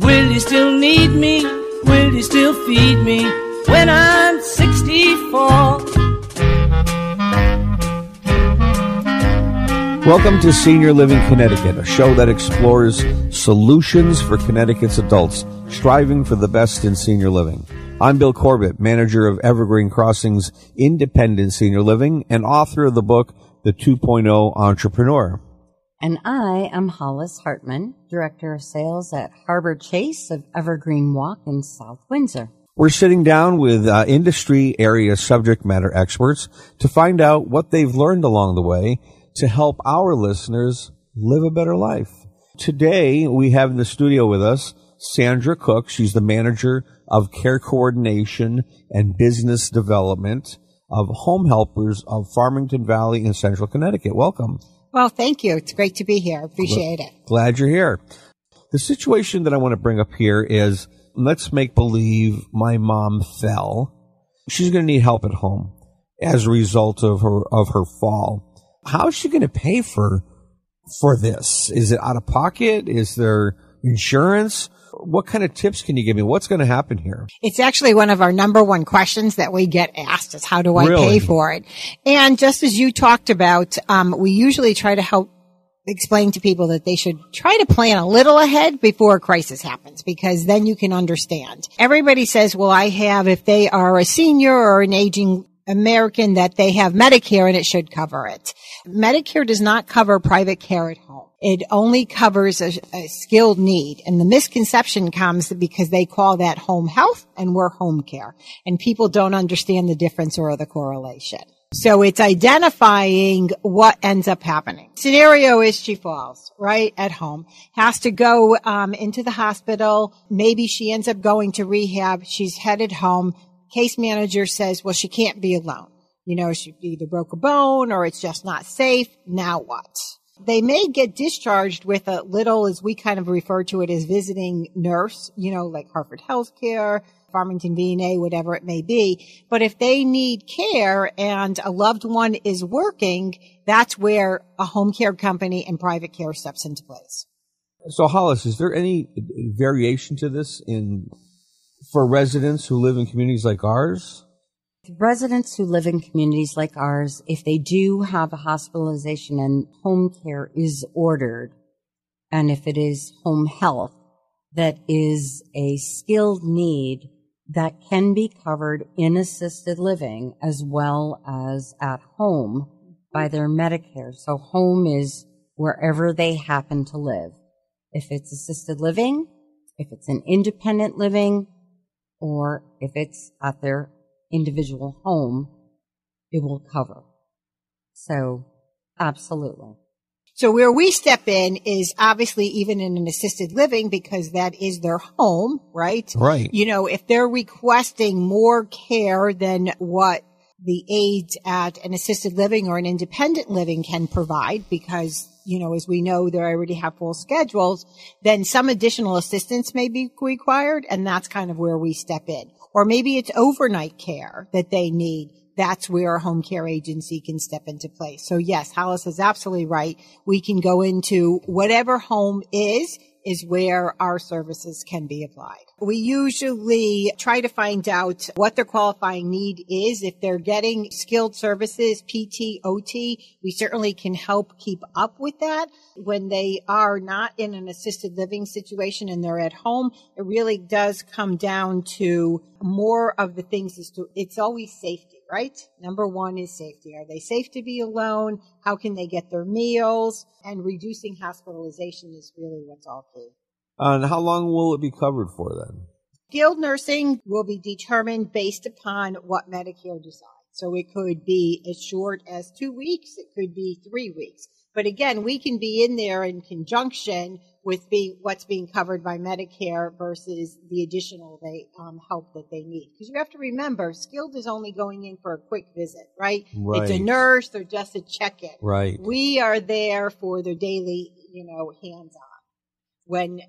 Will you still need me? Will you still feed me when I'm 64? Welcome to Senior Living Connecticut, a show that explores solutions for Connecticut's adults striving for the best in senior living. I'm Bill Corbett, manager of Evergreen Crossings Independent Senior Living and author of the book, The 2.0 Entrepreneur. And I am Hollis Hartman, Director of Sales at Harbor Chase of Evergreen Walk in South Windsor. We're sitting down with uh, industry area subject matter experts to find out what they've learned along the way to help our listeners live a better life. Today, we have in the studio with us Sandra Cook. She's the manager of care coordination and business development of home helpers of Farmington Valley in central Connecticut. Welcome. Well, thank you. It's great to be here. Appreciate it. Glad you're here. The situation that I want to bring up here is let's make believe my mom fell. She's going to need help at home as a result of her of her fall. How is she going to pay for for this? Is it out of pocket? Is there insurance? What kind of tips can you give me? What's going to happen here? It's actually one of our number one questions that we get asked is how do I Really? pay for it? And just as you talked about, um, we usually try to help explain to people that they should try to plan a little ahead before a crisis happens because then you can understand. Everybody says, well, I have, if they are a senior or an aging American, that they have Medicare and it should cover it. Medicare does not cover private care at home. It only covers a, a skilled need. And the misconception comes because they call that home health and we're home care. And people don't understand the difference or the correlation. So it's identifying what ends up happening. Scenario is she falls, right, at home, has to go um, into the hospital. Maybe she ends up going to rehab. She's headed home. Case manager says, well, she can't be alone. You know, she either broke a bone or it's just not safe. Now what? They may get discharged with a little, as we kind of refer to it as visiting nurse, you know, like Hartford Healthcare, Farmington VNA, whatever it may be. But if they need care and a loved one is working, that's where a home care company and private care steps into place. So, Hollis, is there any variation to this in for residents who live in communities like ours? Residents who live in communities like ours, if they do have a hospitalization and home care is ordered, and if it is home health that is a skilled need that can be covered in assisted living as well as at home by their Medicare. So home is wherever they happen to live. If it's assisted living, if it's an independent living, or if it's at their individual home, it will cover. So, absolutely. So where we step in is obviously even in an assisted living because that is their home, right? Right. You know, if they're requesting more care than what the aides at an assisted living or an independent living can provide because, you know, as we know, they already have full schedules, then some additional assistance may be required. And that's kind of where we step in. Or maybe it's overnight care that they need. That's where a home care agency can step into place. So yes, Hollis is absolutely right. We can go into whatever home is, is where our services can be applied. We usually try to find out what their qualifying need is. If they're getting skilled services, PT, OT, we certainly can help keep up with that. When they are not in an assisted living situation and they're at home, it really does come down to more of the things is to, it's always safety, right? Number one is safety. Are they safe to be alone? How can they get their meals? And reducing hospitalization is really what's all key. And how long will it be covered for then? Skilled nursing will be determined based upon what Medicare decides. So it could be as short as two weeks. It could be three weeks. But again, we can be in there in conjunction with being, what's being covered by Medicare versus the additional they, um, help that they need. Because you have to remember, skilled is only going in for a quick visit, right? It's a nurse. They're just a check-in. Right. We are there for their daily, you know, hands-on when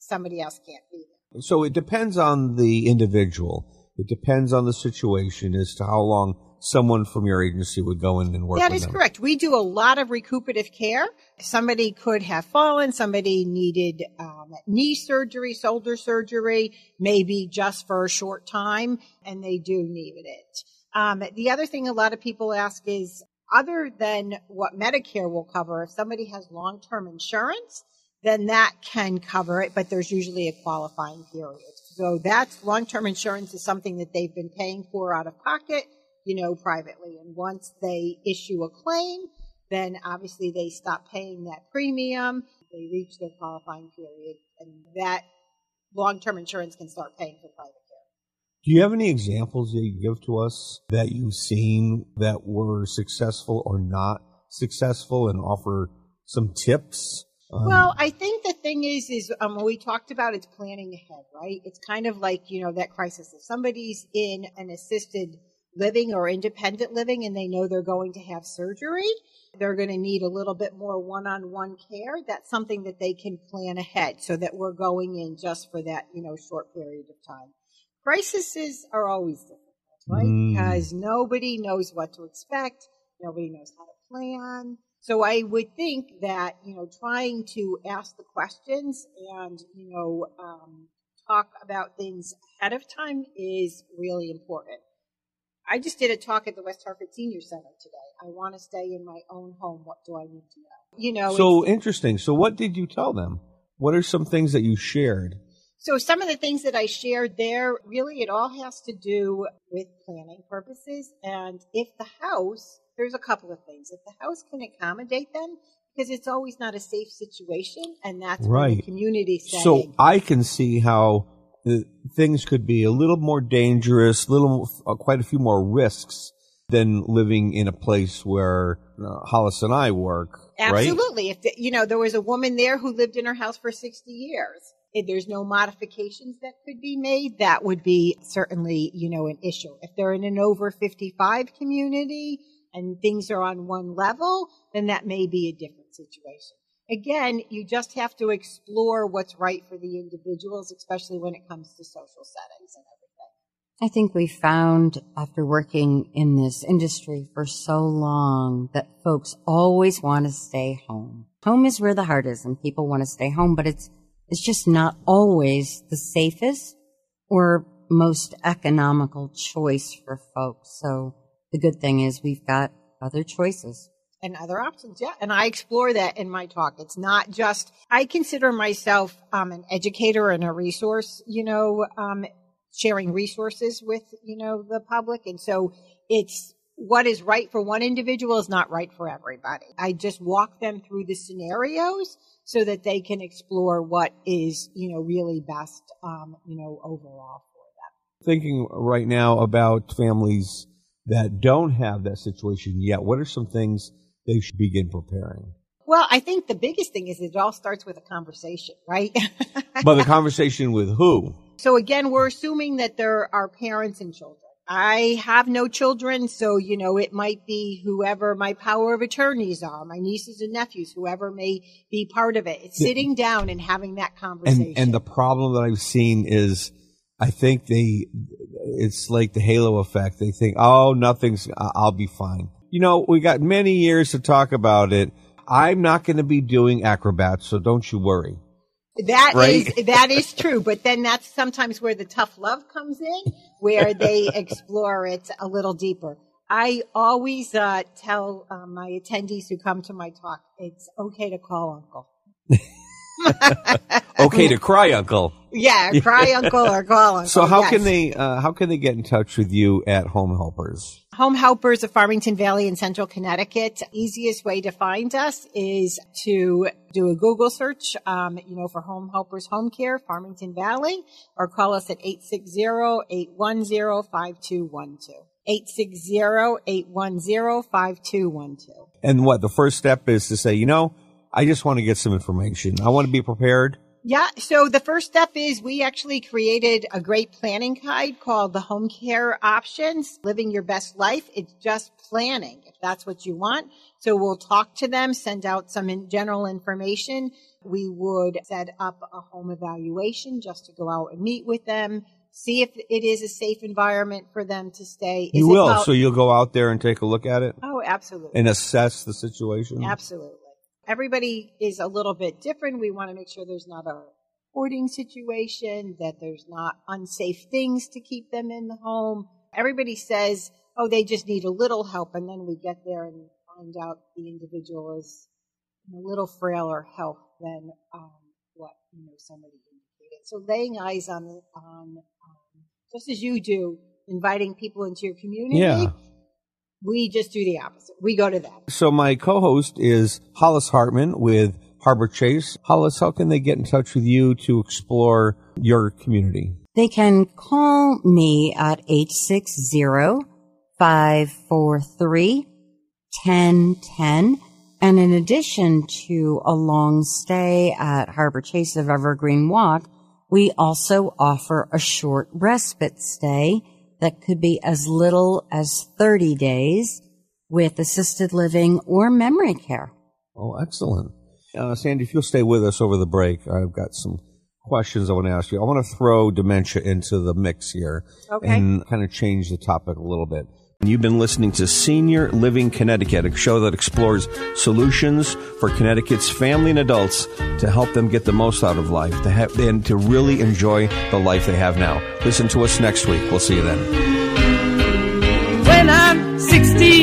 somebody else can't be there. So it depends on the individual. It depends on the situation as to how long someone from your agency would go in and work That is them. correct. We do a lot of recuperative care. Somebody could have fallen. Somebody needed um, knee surgery, shoulder surgery, maybe just for a short time, and they do need it. Um, the other thing a lot of people ask is, other than what Medicare will cover, if somebody has long-term insurance, then that can cover it, but there's usually a qualifying period. So that's long-term insurance is something that they've been paying for out of pocket, you know, privately. And once they issue a claim, then obviously they stop paying that premium. They reach their qualifying period and that long-term insurance can start paying for private care. Do you have any examples that you give to us that you've seen that were successful or not successful and offer some tips? Um, Well, I think the thing is, is um, when we talked about it's planning ahead, right? It's kind of like you know that crisis. If somebody's in an assisted living or independent living and they know they're going to have surgery, they're going to need a little bit more one-on-one care. That's something that they can plan ahead, so that we're going in just for that you know short period of time. Crises are always difficult, right? Mm. Because nobody knows what to expect. Nobody knows how to plan. So I would think that, you know, trying to ask the questions and, you know, um, talk about things ahead of time is really important. I just did a talk at the West Hartford Senior Center today. I want to stay in my own home. What do I need to know? You know, so interesting. So what did you tell them? What are some things that you shared? So some of the things that I shared there, really it all has to do with planning purposes. And if the house, there's a couple of things. If the house can accommodate them, because it's always not a safe situation, and that's Right. the community saying. So I can see how the things could be a little more dangerous, little uh, quite a few more risks than living in a place where uh, Hollis and I work. Right? Absolutely. If the, you know there was a woman there who lived in her house for 60 years, if there's no modifications that could be made, that would be certainly you know an issue. If they're in an over 55 community and things are on one level, then that may be a different situation. Again, you just have to explore what's right for the individuals, especially when it comes to social settings and everything. I think we found after working in this industry for so long that folks always want to stay home. Home is where the heart is and people want to stay home, but it's, it's just not always the safest or most economical choice for folks. So the good thing is we've got other choices. and other options. Yeah. And I explore that in my talk. It's not just, I consider myself um, an educator and a resource, you know, um, sharing resources with, you know, the public. And so it's what is right for one individual is not right for everybody. I just walk them through the scenarios so that they can explore what is, you know, really best, um, you know, overall for them. Thinking right now about families that don't have that situation yet. What are some things they should begin preparing? Well, I think the biggest thing is it all starts with a conversation, right? But the conversation with who? So again, we're assuming that there are parents and children. I have no children, so you know, it might be whoever my power of attorneys are, my nieces and nephews, whoever may be part of it. It's sitting down and having that conversation. And and the problem that I've seen is, I think they, it's like the halo effect. They think, oh, nothing's, I'll be fine. You know, we got many years to talk about it. I'm not going to be doing acrobats, so don't you worry. That Right? is that is true, but then that's sometimes where the tough love comes in, where they explore it a little deeper. I always uh, tell uh, my attendees who come to my talk, it's okay to call uncle. Okay, to cry, Uncle. Yeah, cry uncle or call uncle. So how yes. can they, uh, how can they get in touch with you at Home Helpers? Home Helpers of Farmington Valley in Central Connecticut. Easiest way to find us is to do a Google search, um, you know, for Home Helpers Home Care, Farmington Valley, or call us at 860-810-5212. 860-810-5212. And what the first step is to say, you know, I just want to get some information. I want to be prepared. Yeah. So the first step is we actually created a great planning guide called the home care options, living your best life. It's just planning if that's what you want. So we'll talk to them, send out some in general information. We would set up a home evaluation just to go out and meet with them, see if it is a safe environment for them to stay. Is you will. well- so you'll go out there and take a look at it oh, absolutely. and assess the situation. Absolutely. Everybody is a little bit different. We want to make sure there's not a hoarding situation, that there's not unsafe things to keep them in the home. Everybody says, oh, they just need a little help. And then we get there and find out the individual is a little frailer health than um, what, you know, somebody indicated. So laying eyes on, on um, just as you do, inviting people into your community. Yeah. We just do the opposite. We go to them. So my co-host is Hollis Hartman with Harbor Chase. Hollis, how can they get in touch with you to explore your community? They can call me at 860-543-1010. And in addition to a long stay at Harbor Chase of Evergreen Walk, we also offer a short respite stay that could be as little as 30 days with assisted living or memory care. Oh, excellent. Uh, Sandy, if you'll stay with us over the break, I've got some questions I want to ask you. I want to throw dementia into the mix here Okay. and kind of change the topic a little bit. You've been listening to Senior Living Connecticut, a show that explores solutions for Connecticut's family and adults to help them get the most out of life to have, and to really enjoy the life they have now. Listen to us next week. We'll see you then. When I'm 60